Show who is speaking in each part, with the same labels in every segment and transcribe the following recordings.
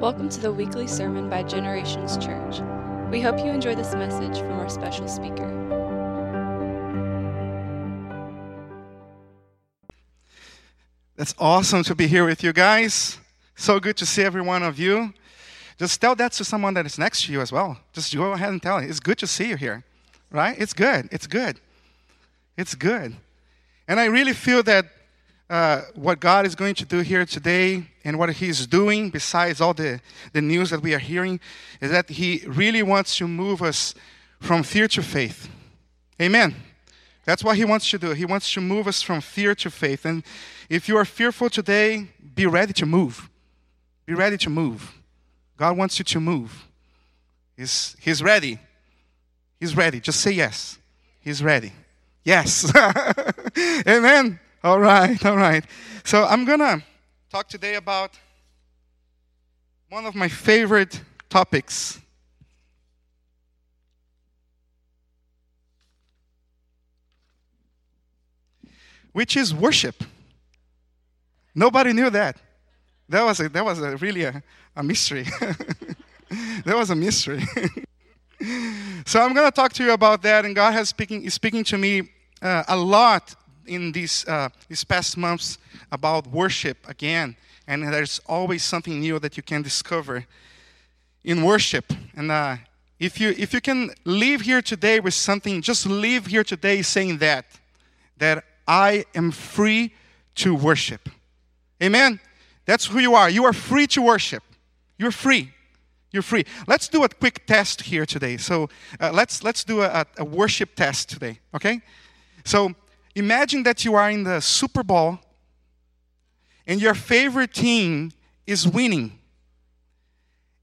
Speaker 1: Welcome to the weekly sermon by Generations Church. We hope you enjoy this message from our special speaker.
Speaker 2: That's awesome to be here with you guys. So good to see every one of you. Just tell that to someone that is next to you as well. Just go ahead and tell it. It's good to see you here, right? It's good. It's good. It's good. And I really feel that uh, what God is going to do here today and what He's doing, besides all the, the news that we are hearing, is that He really wants to move us from fear to faith. Amen. That's what He wants to do. He wants to move us from fear to faith. And if you are fearful today, be ready to move. Be ready to move. God wants you to move. He's, he's ready. He's ready. Just say yes. He's ready. Yes. Amen. All right, all right. So I'm going to talk today about one of my favorite topics. Which is worship. Nobody knew that. That was a, that was a really a, a mystery. that was a mystery. so I'm going to talk to you about that, and God has speaking is speaking to me uh, a lot in these uh, these past months about worship again, and there's always something new that you can discover in worship. And uh, if you if you can leave here today with something, just leave here today saying that that I am free to worship. Amen. That's who you are. You are free to worship. You're free. You're free. Let's do a quick test here today. So uh, let's let's do a, a worship test today. Okay. So imagine that you are in the Super Bowl and your favorite team is winning.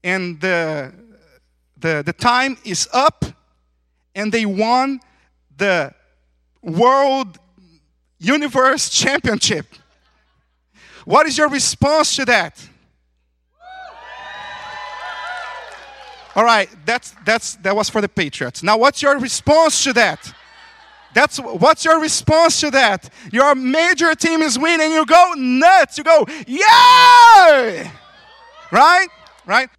Speaker 2: And the, the, the time is up and they won the World Universe Championship. What is your response to that? All right, that's, that's, that was for the Patriots. Now, what's your response to that? That's what's your response to that? Your major team is winning, you go nuts. You go, yeah! Right? Right?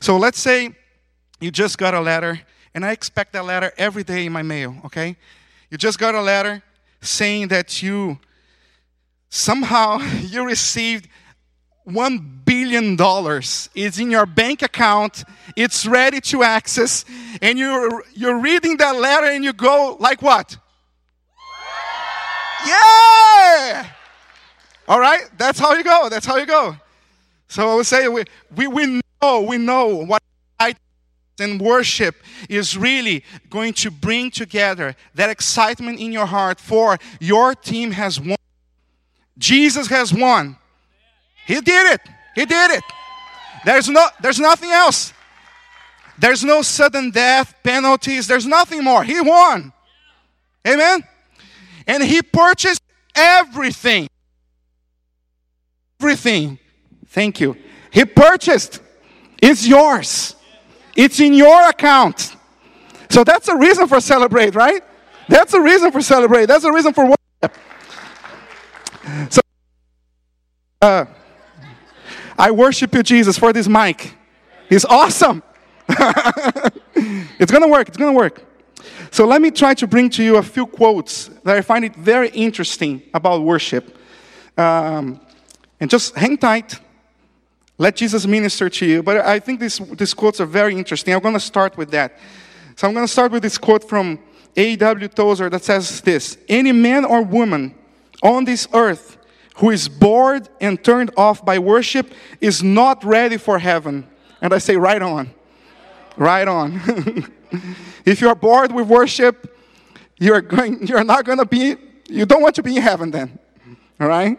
Speaker 2: So let's say you just got a letter, and I expect that letter every day in my mail, okay? You just got a letter saying that you somehow you received one billion dollars. Is in your bank account. It's ready to access. And you're you're reading that letter and you go like what? Yeah! All right? That's how you go. That's how you go. So i would say we we, we know we know what and worship is really going to bring together that excitement in your heart for your team has won. Jesus has won he did it. He did it. There's no there's nothing else. There's no sudden death penalties. There's nothing more. He won. Amen. And he purchased everything. Everything. Thank you. He purchased. It's yours. It's in your account. So that's a reason for celebrate, right? That's a reason for celebrate. That's a reason for worship. So uh, I worship you, Jesus, for this mic. He's awesome. it's going to work. It's going to work. So let me try to bring to you a few quotes that I find it very interesting about worship. Um, and just hang tight. Let Jesus minister to you. But I think these, these quotes are very interesting. I'm going to start with that. So I'm going to start with this quote from A.W. Tozer that says this Any man or woman on this earth who is bored and turned off by worship is not ready for heaven. And I say, right on. Right on. if you're bored with worship, you're, going, you're not going to be, you don't want to be in heaven then. All right?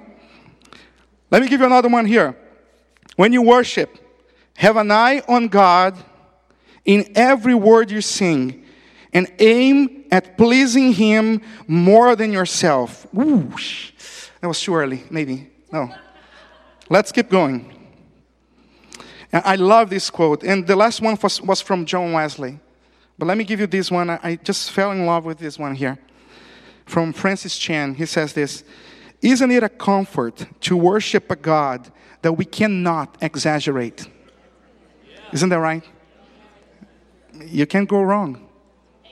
Speaker 2: Let me give you another one here. When you worship, have an eye on God in every word you sing and aim at pleasing Him more than yourself. Ooh, that was too early, maybe. No. Let's keep going. I love this quote. And the last one was, was from John Wesley. But let me give you this one. I just fell in love with this one here. From Francis Chan. He says this isn't it a comfort to worship a God that we cannot exaggerate? Isn't that right? You can't go wrong.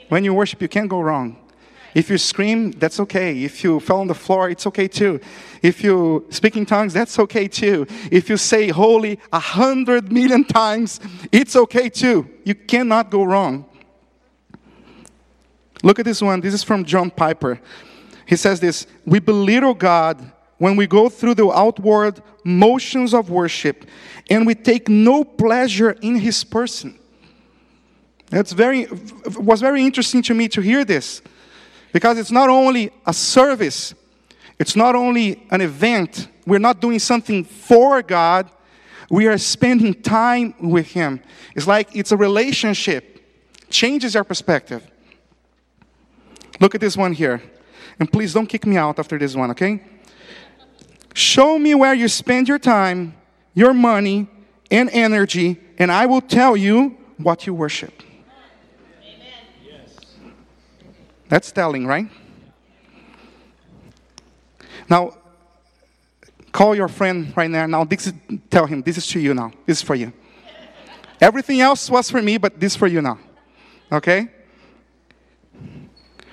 Speaker 2: When you worship, you can't go wrong. If you scream, that's okay. If you fell on the floor, it's okay too. If you speak in tongues, that's okay too. If you say holy a hundred million times, it's okay too. You cannot go wrong. Look at this one. This is from John Piper. He says this We belittle God when we go through the outward motions of worship and we take no pleasure in his person. That's very was very interesting to me to hear this. Because it's not only a service, it's not only an event. We're not doing something for God, we are spending time with Him. It's like it's a relationship, changes our perspective. Look at this one here. And please don't kick me out after this one, okay? Show me where you spend your time, your money, and energy, and I will tell you what you worship. That's telling, right? Now, call your friend right now. Now, this is, tell him, this is to you now. This is for you. Everything else was for me, but this for you now. Okay?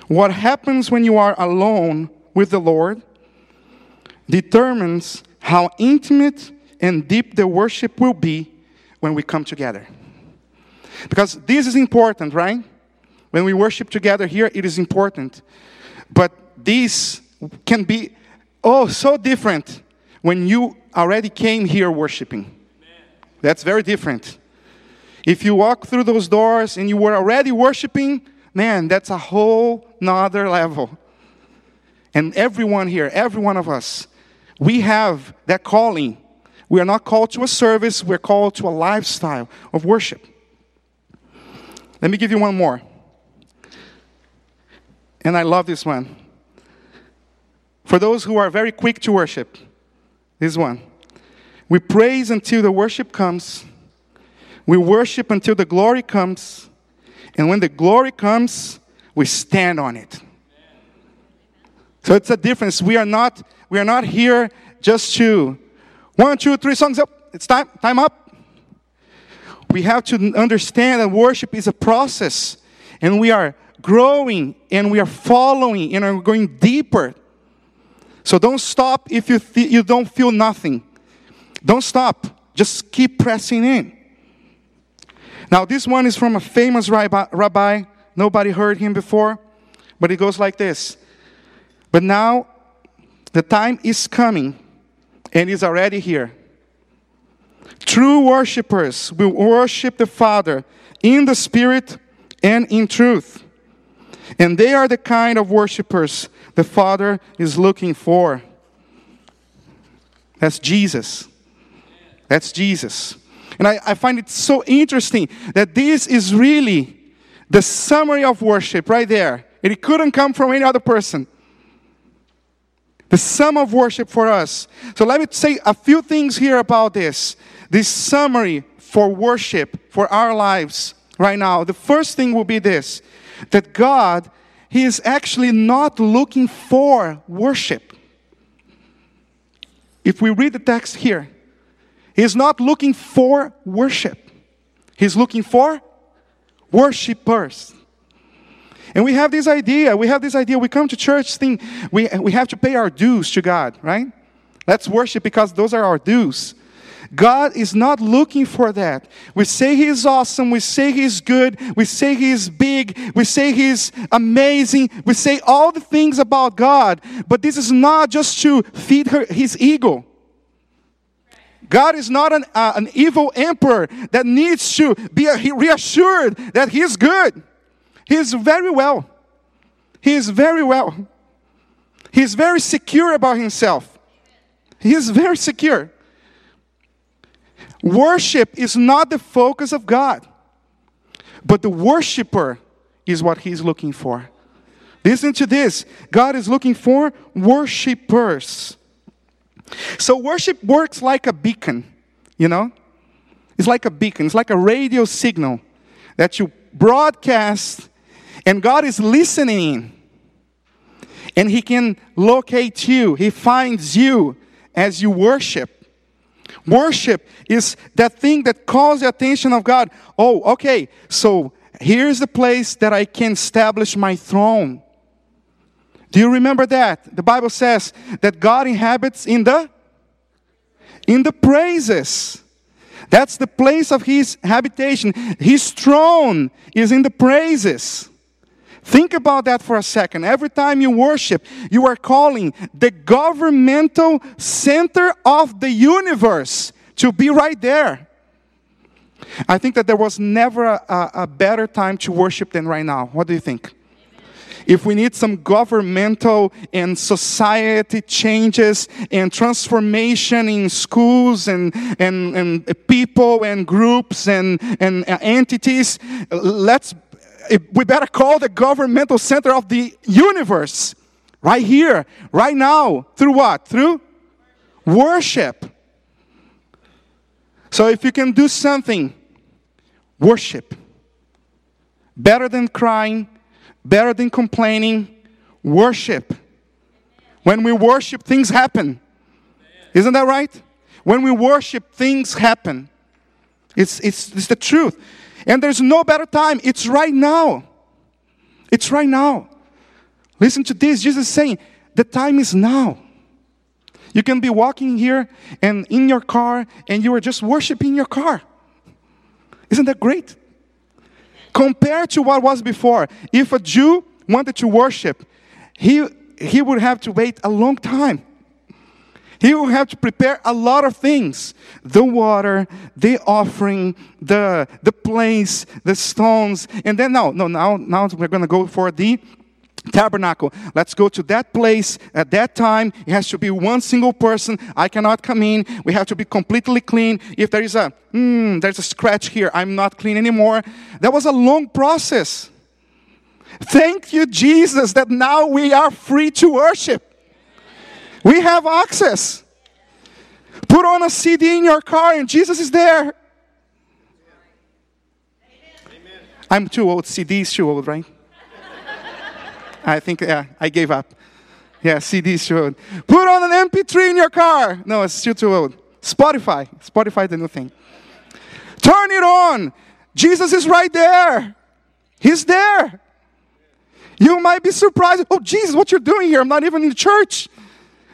Speaker 2: What happens when you are alone with the Lord determines how intimate and deep the worship will be when we come together. Because this is important, right? When we worship together here, it is important. But this can be, oh, so different when you already came here worshiping. That's very different. If you walk through those doors and you were already worshiping, man, that's a whole nother level. And everyone here, every one of us, we have that calling. We are not called to a service, we're called to a lifestyle of worship. Let me give you one more. And I love this one. For those who are very quick to worship, this one. We praise until the worship comes. We worship until the glory comes. And when the glory comes, we stand on it. So it's a difference. We are not, we are not here just to one, two, three songs up. It's time, time up. We have to understand that worship is a process. And we are growing and we are following and are going deeper. So don't stop if you, th- you don't feel nothing. Don't stop. Just keep pressing in. Now, this one is from a famous rabbi. Nobody heard him before, but it goes like this. But now the time is coming and is already here. True worshippers will worship the Father in the Spirit and in truth. And they are the kind of worshipers the Father is looking for. That's Jesus. That's Jesus. And I, I, find it so interesting that this is really the summary of worship right there. It couldn't come from any other person. The sum of worship for us. So let me say a few things here about this. This summary for worship for our lives right now. The first thing will be this that God, He is actually not looking for worship. If we read the text here, He is not looking for worship, He's looking for worshipers. And we have this idea, we have this idea, we come to church think we, we have to pay our dues to God, right? Let's worship because those are our dues. God is not looking for that. We say He is awesome. We say He's good. We say He's big. We say He's amazing. We say all the things about God. But this is not just to feed her, His ego. God is not an, uh, an evil emperor that needs to be reassured that He is good. He is very well. He is very well. He is very secure about Himself. He is very secure. Worship is not the focus of God, but the worshiper is what He's looking for. Listen to this God is looking for worshipers. So, worship works like a beacon, you know? It's like a beacon, it's like a radio signal that you broadcast, and God is listening. And He can locate you, He finds you as you worship. Worship is that thing that calls the attention of God. Oh, okay, so here's the place that I can establish my throne. Do you remember that? The Bible says that God inhabits in the in the praises. That's the place of his habitation. His throne is in the praises. Think about that for a second. Every time you worship, you are calling the governmental center of the universe to be right there. I think that there was never a, a, better time to worship than right now. What do you think? if we need some governmental and society changes and transformation in schools and, and, and people and groups and, and entities, let's, we better call the governmental center of the universe right here, right now. Through what? Through worship. So if you can do something, worship. Better than crying, better than complaining, worship. When we worship, things happen. Isn't that right? When we worship, things happen. It's, it's, it's the truth. And there's no better time. It's right now. It's right now. Listen to this. Jesus is saying, the time is now. You can be walking here and in your car and you are just worshiping your car. Isn't that great? Compared to what was before, if a Jew wanted to worship, he, he would have to wait a long time. He will have to prepare a lot of things the water, the offering, the, the place, the stones. And then, no, no, now, now we're going to go for the tabernacle. Let's go to that place at that time. It has to be one single person. I cannot come in. We have to be completely clean. If there is a, hmm, there's a scratch here, I'm not clean anymore. That was a long process. Thank you, Jesus, that now we are free to worship. We have access. Put on a CD in your car and Jesus is there. I'm too old. CD is too old, right? I think, yeah, I gave up. Yeah, CDs too old. Put on an MP3 in your car. No, it's still too old. Spotify. Spotify, the new thing. Turn it on. Jesus is right there. He's there. You might be surprised. Oh, Jesus, what you're doing here? I'm not even in church.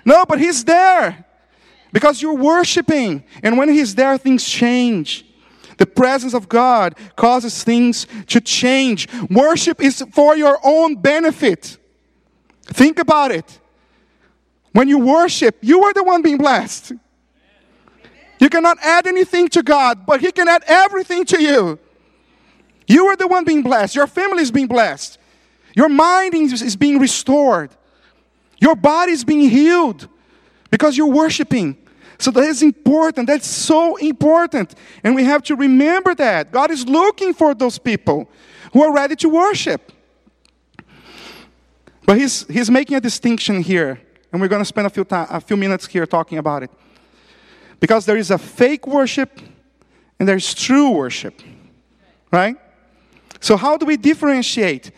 Speaker 2: No, but He's there because you're worshiping. And when He's there, things change. The presence of God causes things to change. Worship is for your own benefit. Think about it. When you worship, you are the one being blessed. You cannot add anything to God, but He can add everything to you. You are the one being blessed. Your family is being blessed. Your mind is being restored. Your body is being healed because you're worshiping. So that is important. That's so important. And we have to remember that. God is looking for those people who are ready to worship. But he's, he's making a distinction here. And we're going to spend a few, time, a few minutes here talking about it. Because there is a fake worship and there's true worship. Right? So, how do we differentiate?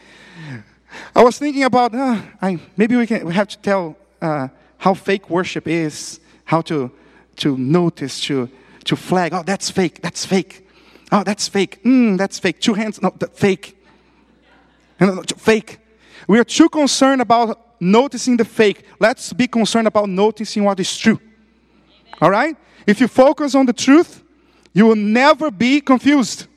Speaker 2: I was thinking about uh, I, maybe we, can, we have to tell uh, how fake worship is, how to to notice, to, to flag, oh, that's fake, that's fake. Oh, that's fake. Mm, that's fake. Two hands, no, that fake. No, fake. We are too concerned about noticing the fake. Let's be concerned about noticing what is true. All right? If you focus on the truth, you will never be confused.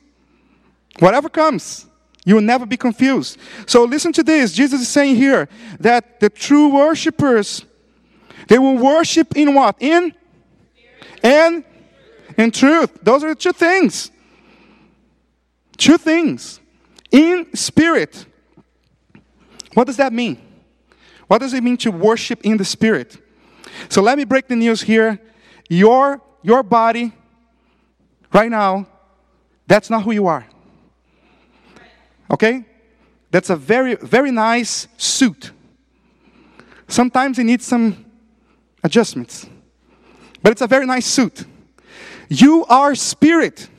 Speaker 2: Whatever comes, you will never be confused. So listen to this. Jesus is saying here that the true worshipers, they will worship in what? In and in truth. Those are two things. Two things. In spirit. What does that mean? What does it mean to worship in the spirit? So let me break the news here. Your, your body, right now, that's not who you are. Okay? That's a very, very nice suit. Sometimes it needs some adjustments. But it's a very nice suit. You are spirit.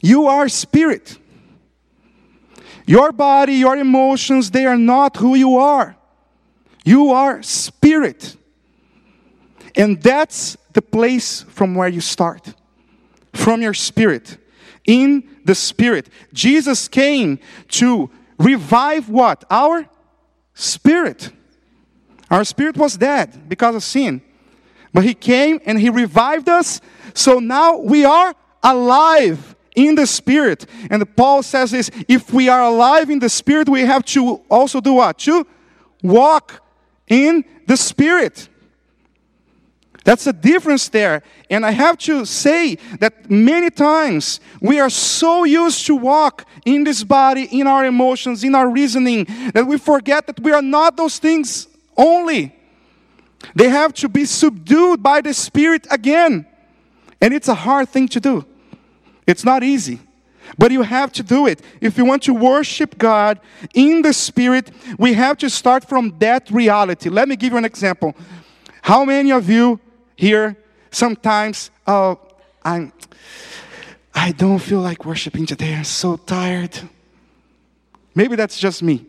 Speaker 2: You are spirit. Your body, your emotions, they are not who you are. You are spirit. And that's the place from where you start. From your spirit. In the spirit. Jesus came to revive what? Our spirit. Our spirit was dead because of sin. But he came and he revived us. So now we are alive in the spirit. And Paul says this if we are alive in the spirit, we have to also do what? To walk in the spirit. That's a difference there. And I have to say that many times we are so used to walk in this body, in our emotions, in our reasoning, that we forget that we are not those things only. They have to be subdued by the Spirit again. And it's a hard thing to do. It's not easy. But you have to do it. If you want to worship God in the Spirit, we have to start from that reality. Let me give you an example. How many of you here sometimes, oh, I'm, I don't feel like worshiping today. I'm so tired. Maybe that's just me.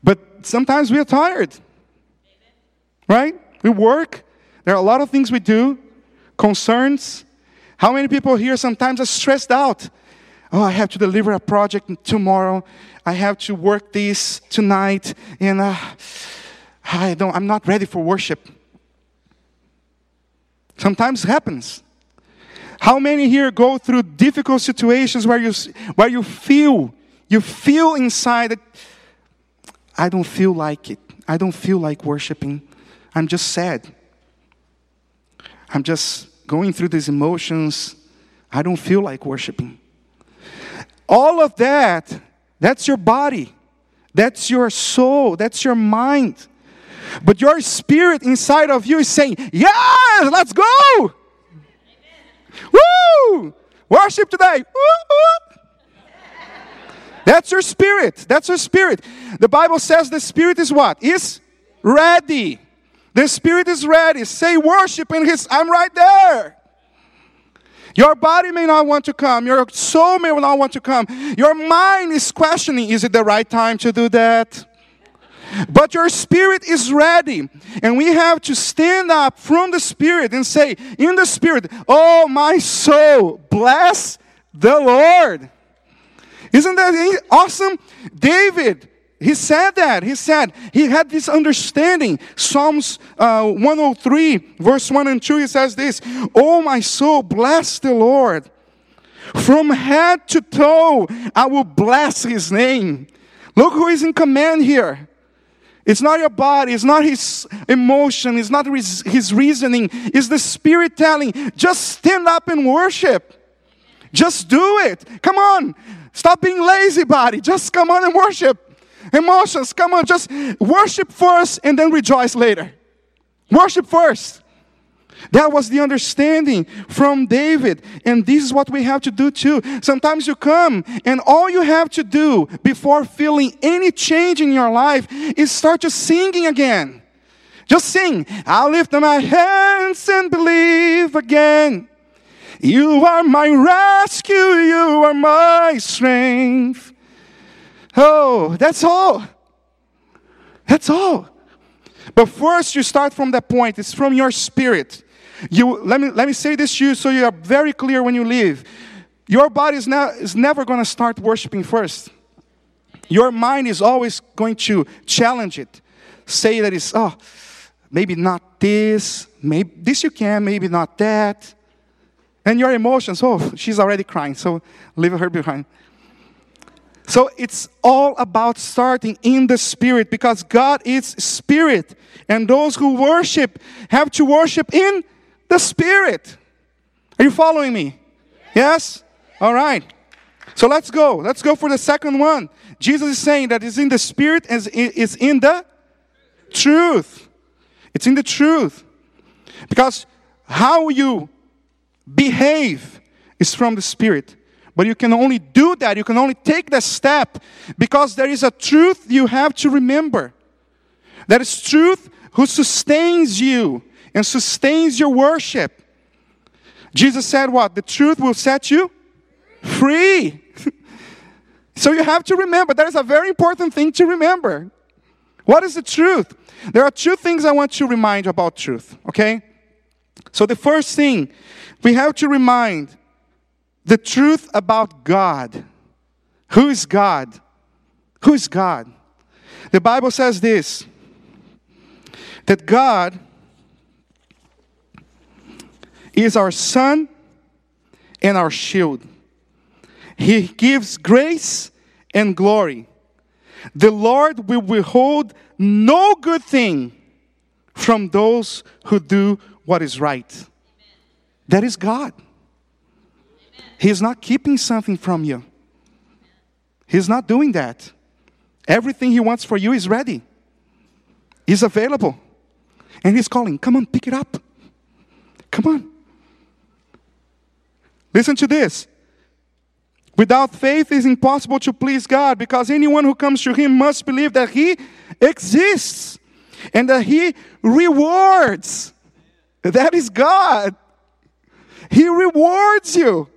Speaker 2: But sometimes we are tired. Right? We work. There are a lot of things we do, concerns. How many people here sometimes are stressed out? Oh, I have to deliver a project tomorrow. I have to work this tonight, and uh, I don't. I'm not ready for worship. Sometimes it happens. How many here go through difficult situations where you where you feel you feel inside that I don't feel like it. I don't feel like worshiping. I'm just sad. I'm just going through these emotions. I don't feel like worshiping. All of that, that's your body. That's your soul. That's your mind. But your spirit inside of you is saying, Yes, let's go. Amen. Woo! Worship today. Woo, woo. That's your spirit. That's your spirit. The Bible says the spirit is what? Is ready. The spirit is ready. Say worship in his I'm right there. Your body may not want to come. Your soul may not want to come. Your mind is questioning is it the right time to do that? But your spirit is ready. And we have to stand up from the spirit and say, in the spirit, Oh, my soul, bless the Lord. Isn't that awesome? David, he said that. He said, he had this understanding. Psalms uh, 103, verse 1 and 2, he says this Oh, my soul, bless the Lord. From head to toe, I will bless his name. Look who is in command here. It's not your body, it's not his emotion, it's not his reasoning, it's the Spirit telling, just stand up and worship. Just do it. Come on. Stop being lazy, body. Just come on and worship. Emotions, come on, just worship first and then rejoice later. Worship first. That was the understanding from David. And this is what we have to do too. Sometimes you come and all you have to do before feeling any change in your life is start just singing again. Just sing. I'll lift my hands and believe again. You are my rescue, you are my strength. Oh, that's all. That's all. But first, you start from that point. It's from your spirit. You let me let me say this to you so you are very clear when you leave. Your body is, not, is never going to start worshiping first. Your mind is always going to challenge it. Say that it's oh, maybe not this, maybe this you can, maybe not that. And your emotions, oh, she's already crying, so leave her behind. So it's all about starting in the spirit because God is spirit. And those who worship have to worship in the spirit. Are you following me? Yes? All right. So let's go. Let's go for the second one. Jesus is saying that it's in the spirit and it's in the truth. It's in the truth. Because how you behave is from the Spirit. But you can only do that, you can only take that step because there is a truth you have to remember. That is truth who sustains you and sustains your worship. Jesus said, What? The truth will set you free. so you have to remember, that is a very important thing to remember. What is the truth? There are two things I want to remind you about truth, okay? So the first thing, we have to remind the truth about God. Who is God? Who is God? The Bible says this that God is our sun and our shield. He gives grace and glory. The Lord will withhold no good thing from those who do what is right. That is God. He is not keeping something from you. He's not doing that. Everything He wants for you is ready, is available. And He's calling, come on, pick it up. Come on. Listen to this. Without faith, it is impossible to please God because anyone who comes to Him must believe that He exists and that He rewards. That is God. He rewards you.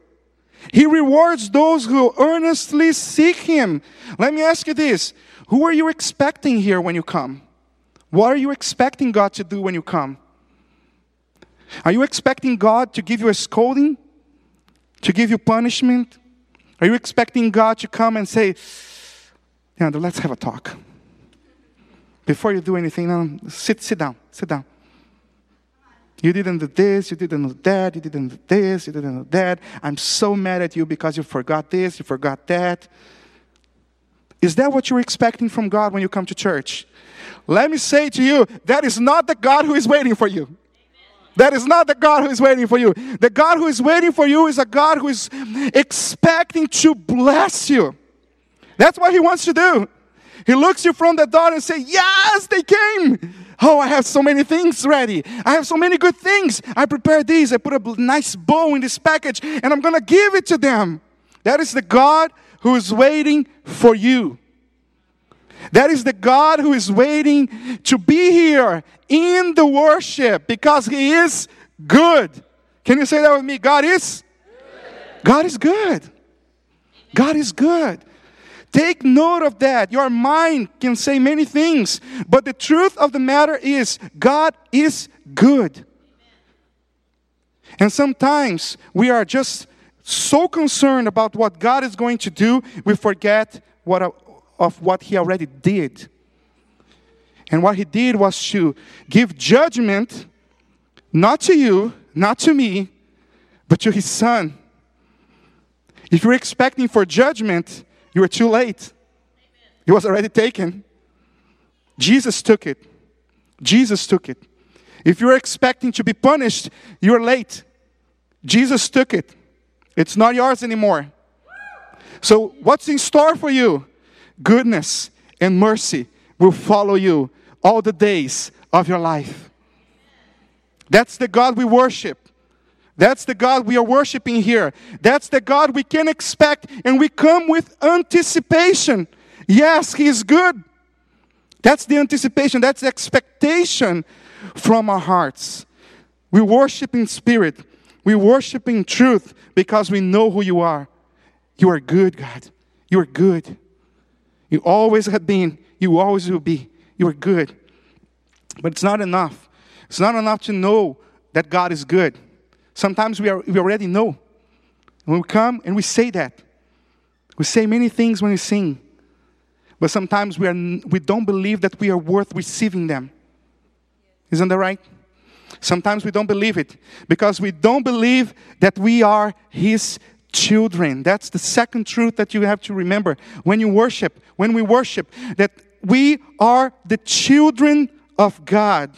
Speaker 2: He rewards those who earnestly seek Him. Let me ask you this Who are you expecting here when you come? What are you expecting God to do when you come? Are you expecting God to give you a scolding? To give you punishment? Are you expecting God to come and say, yeah, let's have a talk? Before you do anything, no, sit, sit down, sit down. You didn't do this, you didn't do that, you didn't do this, you didn't do that. I'm so mad at you because you forgot this, you forgot that. Is that what you're expecting from God when you come to church? Let me say to you, that is not the God who is waiting for you. That is not the God who is waiting for you. The God who is waiting for you is a God who is expecting to bless you. That's what He wants to do. He looks you from the door and say, "Yes, they came. Oh, I have so many things ready. I have so many good things. I prepared these. I put a nice bow in this package, and I'm gonna give it to them." That is the God who is waiting for you. That is the God who is waiting to be here in the worship because He is good. Can you say that with me? God is? God is good. God is good. Take note of that. Your mind can say many things, but the truth of the matter is God is good. And sometimes we are just so concerned about what God is going to do, we forget what, of what He already did. And what He did was to give judgment not to you, not to me, but to His Son. If you're expecting for judgment, you are too late. It was already taken. Jesus took it. Jesus took it. If you're expecting to be punished, you're late. Jesus took it. It's not yours anymore. So, what's in store for you? Goodness and mercy will follow you all the days of your life. That's the God we worship. That's the God we are worshiping here. That's the God we can expect, and we come with anticipation. Yes, He is good. That's the anticipation, that's the expectation from our hearts. We worship in spirit, we worship in truth because we know who you are. You are good, God. You are good. You always have been, you always will be. You are good. But it's not enough. It's not enough to know that God is good. Sometimes we, are, we already know. When we come and we say that, we say many things when we sing, but sometimes we, are, we don't believe that we are worth receiving them. Isn't that right? Sometimes we don't believe it because we don't believe that we are His children. That's the second truth that you have to remember when you worship, when we worship, that we are the children of God.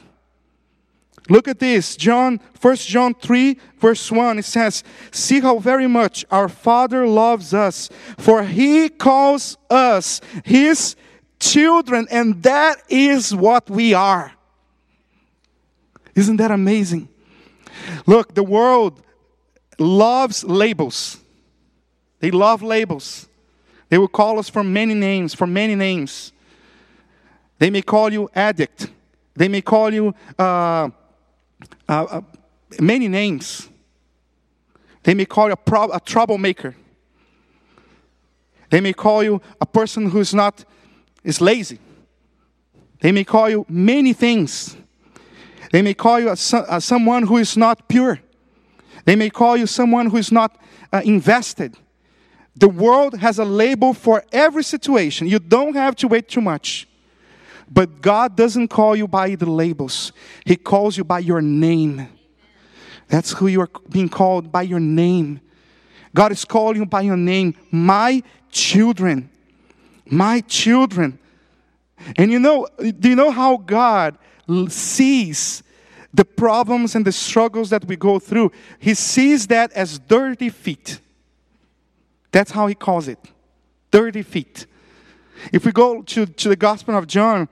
Speaker 2: Look at this, John, 1 John 3, verse 1. It says, See how very much our Father loves us, for he calls us his children, and that is what we are. Isn't that amazing? Look, the world loves labels. They love labels. They will call us for many names, for many names. They may call you addict. They may call you uh, uh, uh, many names. They may call you a, a troublemaker. They may call you a person who's not, is lazy. They may call you many things. They may call you a, a, someone who is not pure. They may call you someone who is not uh, invested. The world has a label for every situation. You don't have to wait too much. But God doesn't call you by the labels, He calls you by your name. That's who you are being called by your name. God is calling you by your name, my children. My children. And you know, do you know how God sees the problems and the struggles that we go through? He sees that as dirty feet. That's how he calls it. Dirty feet. If we go to, to the Gospel of John,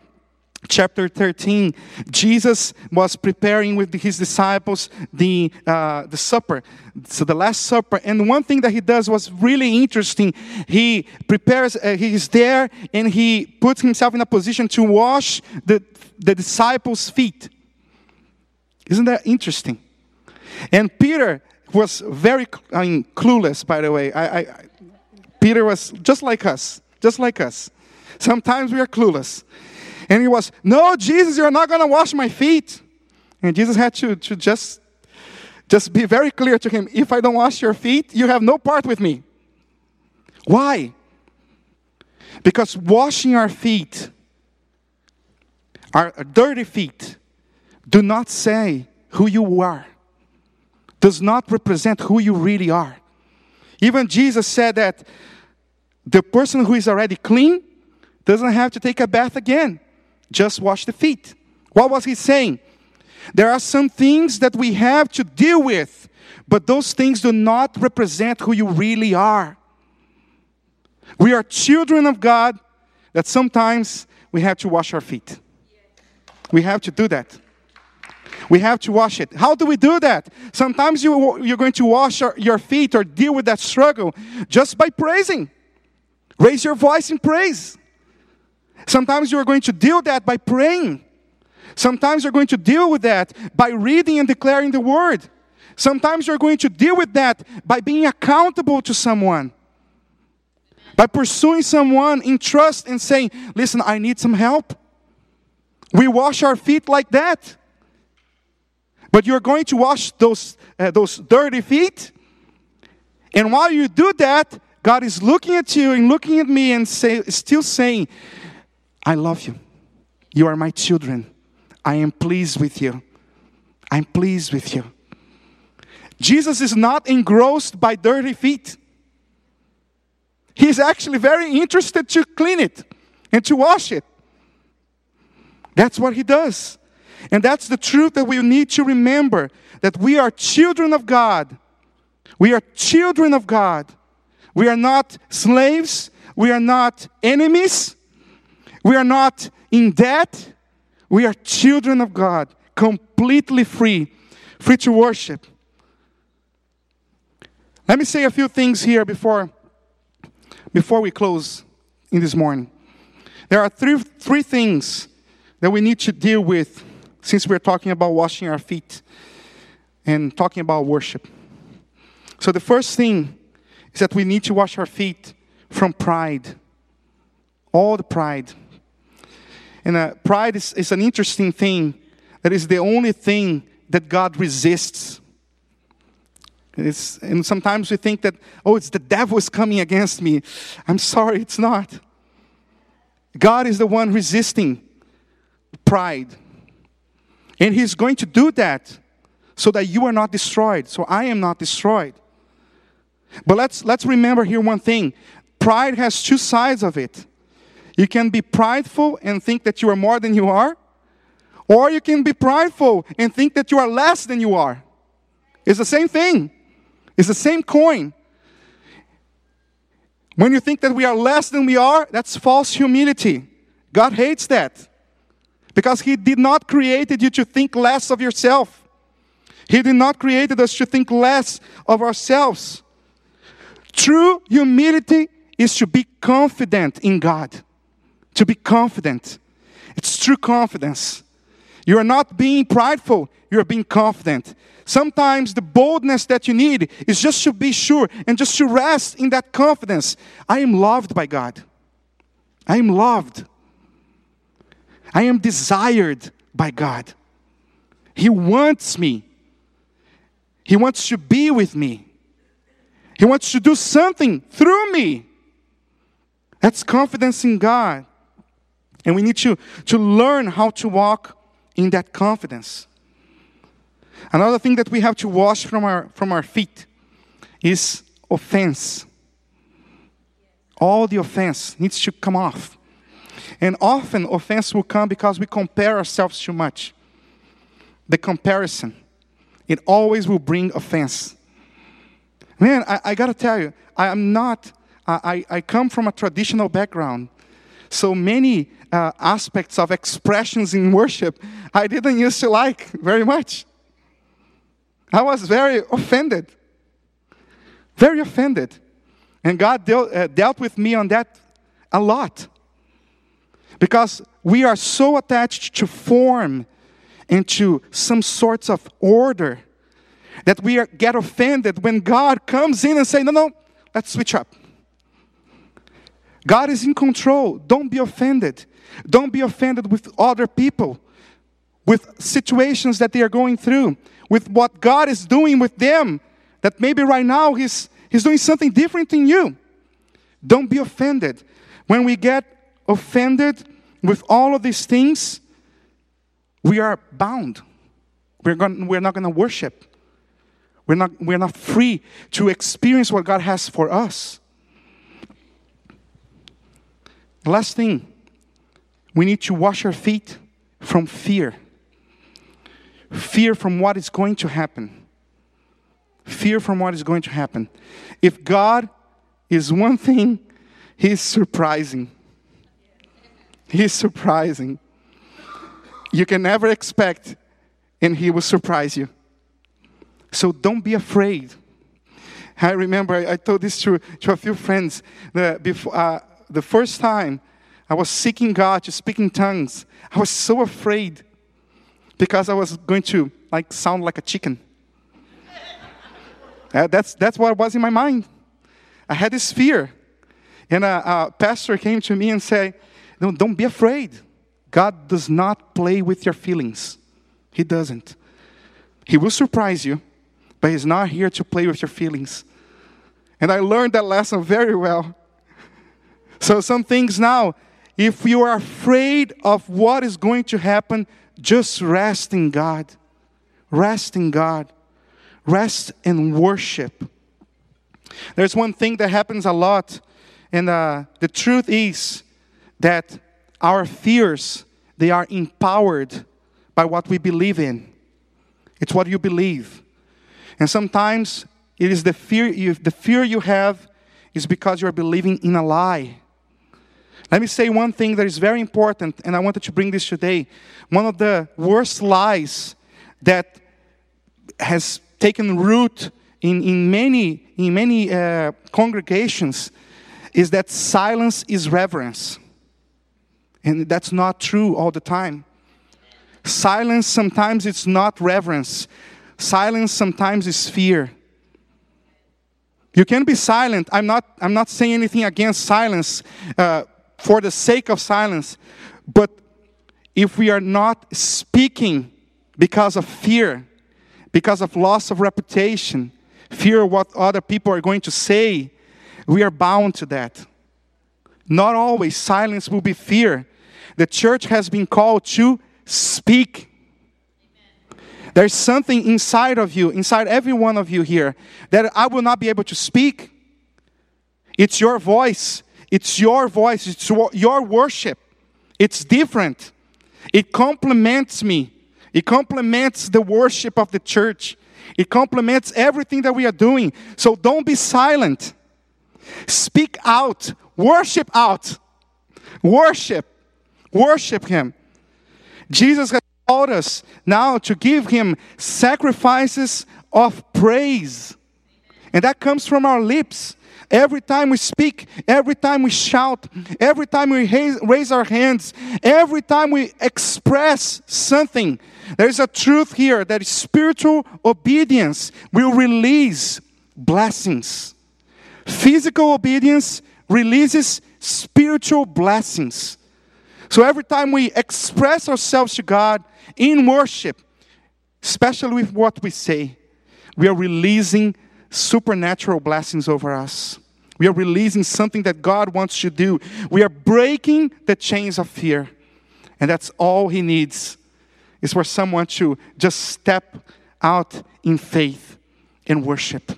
Speaker 2: chapter 13 jesus was preparing with his disciples the, uh, the supper. So the last supper and one thing that he does was really interesting. He prepares uh, he's there and he puts himself in a position to wash the, the disciples feet. Isn't that interesting? And peter was very I mean, clueless by the way. I, I, peter was just like us just like us sometimes we are clueless and he was, No, Jesus, you're not going to wash my feet. And Jesus had to, to just, just be very clear to him if I don't wash your feet, you have no part with me. Why? Because washing our feet, our dirty feet, do not say who you are, does not represent who you really are. Even Jesus said that the person who is already clean doesn't have to take a bath again just wash the feet. What was he saying? There are some things that we have to deal with, but those things do not represent who you really are. We are children of God that sometimes we have to wash our feet. We have to do that. We have to wash it. How do we do that? Sometimes you, you're going to wash your feet or deal with that struggle just by praising. Raise your voice in praise. Sometimes you're going to deal that by praying. Sometimes you're going to deal with that by reading and declaring the word. Sometimes you're going to deal with that by being accountable to someone. By pursuing someone in trust and saying, Listen, I need some help. We wash our feet like that. But you're going to wash those, uh, those dirty feet. And while you do that, God is looking at you and looking at me and say, still saying, I love you. You are my children. I am pleased with you. I'm pleased with you. Jesus is not engrossed by dirty feet. He's actually very interested to clean it and to wash it. That's what he does. And that's the truth that we need to remember that we are children of God. We are children of God. We are not slaves. We are not enemies. We are not in debt. We are children of God, completely free, free to worship. Let me say a few things here before, before we close in this morning. There are three, three things that we need to deal with since we're talking about washing our feet and talking about worship. So, the first thing is that we need to wash our feet from pride, all the pride. And uh, pride is, is an interesting thing that is the only thing that God resists. It's, and sometimes we think that, oh, it's the devil is coming against me. I'm sorry, it's not. God is the one resisting pride. And He's going to do that so that you are not destroyed, so I am not destroyed. But let's, let's remember here one thing pride has two sides of it. You can be prideful and think that you are more than you are, or you can be prideful and think that you are less than you are. It's the same thing, it's the same coin. When you think that we are less than we are, that's false humility. God hates that because He did not create you to think less of yourself. He did not create us to think less of ourselves. True humility is to be confident in God to be confident. It's true confidence. You are not being prideful, you are being confident. Sometimes the boldness that you need is just to be sure and just to rest in that confidence. I am loved by God. I am loved. I am desired by God. He wants me. He wants to be with me. He wants to do something through me. That's confidence in God. And we need to, to learn how to walk in that confidence. Another thing that we have to wash from our, from our feet is offense. All the offense needs to come off. And often offense will come because we compare ourselves too much. The comparison, it always will bring offense. Man, I, I gotta tell you, I am not, I, I come from a traditional background. So many uh, aspects of expressions in worship I didn't used to like very much. I was very offended. Very offended. And God dealt, uh, dealt with me on that a lot. Because we are so attached to form and to some sorts of order that we are, get offended when God comes in and say, no, no, let's switch up. God is in control. Don't be offended. Don't be offended with other people, with situations that they are going through, with what God is doing with them, that maybe right now He's, he's doing something different in you. Don't be offended. When we get offended with all of these things, we are bound. We're, going, we're not going to worship. We're not, we're not free to experience what God has for us. Last thing, we need to wash our feet from fear. Fear from what is going to happen. Fear from what is going to happen. If God is one thing, He's surprising. He's surprising. You can never expect, and He will surprise you. So don't be afraid. I remember I, told this to, to a few friends. The, before, uh, the first time I was seeking God to speak in tongues, I was so afraid because I was going to like sound like a chicken. uh, that's, that's what was in my mind. I had this fear. And a, a pastor came to me and said, no, Don't be afraid. God does not play with your feelings. He doesn't. He will surprise you, but He's not here to play with your feelings. And I learned that lesson very well. So, some things now, if you are afraid of what is going to happen, just rest in God. Rest in God. Rest and worship. There's one thing that happens a lot, and uh, the truth is that our fears they are empowered by what we believe in. It's what you believe. And sometimes it is the fear you, the fear you have is because you're believing in a lie. Let me say one thing that is very important, and I wanted to bring this today. One of the worst lies that has taken root in, in many, in many uh, congregations is that silence is reverence. And that's not true all the time. Silence sometimes it's not reverence. Silence sometimes is fear. You can be silent. I'm not, I'm not saying anything against silence uh, for the sake of silence. But if we are not speaking because of fear, because of loss of reputation, fear what other people are going to say, we are bound to that. Not always silence will be fear. The church has been called to speak. There's something inside of you, inside every one of you here, that I will not be able to speak. It's your voice. It's your voice. It's your worship. It's different. It complements me. It complements the worship of the church. It complements everything that we are doing. So don't be silent. Speak out. Worship out. Worship. Worship Him. Jesus has taught us now to give Him sacrifices of praise. And that comes from our lips. Every time we speak, every time we shout, every time we raise our hands, every time we express something, there's a truth here that spiritual obedience will release blessings. Physical obedience releases spiritual blessings. So every time we express ourselves to God in worship, especially with what we say, we are releasing supernatural blessings over us. We are releasing something that God wants to do. We are breaking the chains of fear. And that's all He needs is for someone to just step out in faith and worship.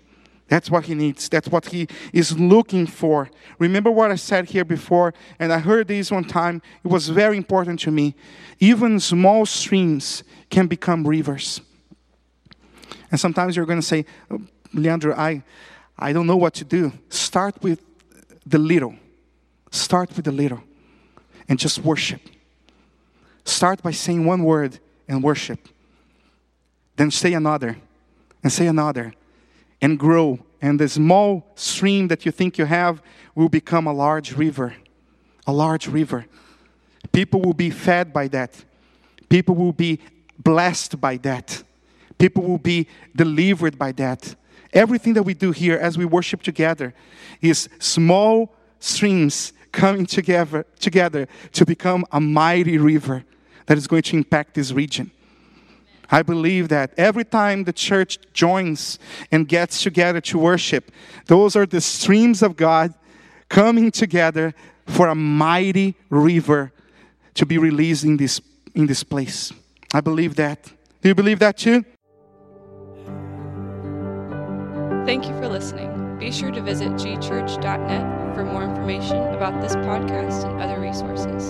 Speaker 2: That's what he needs. That's what he is looking for. Remember what I said here before, and I heard this one time. It was very important to me. Even small streams can become rivers. And sometimes you're going to say, Leandro, I, I don't know what to do. Start with the little. Start with the little and just worship. Start by saying one word and worship. Then say another and say another and grow. And the small stream that you think you have will become a large river. A large river. People will be fed by that. People will be blessed by that. People will be delivered by that. Everything that we do here as we worship together is small streams coming together, together to become a mighty river that is going to impact this region. I believe that every time the church joins and gets together to worship, those are the streams of God coming together for a mighty river to be released in this, in this place. I believe that. Do you believe that too?
Speaker 1: Thank you for listening. Be sure to visit gchurch.net for more information about this podcast and other resources.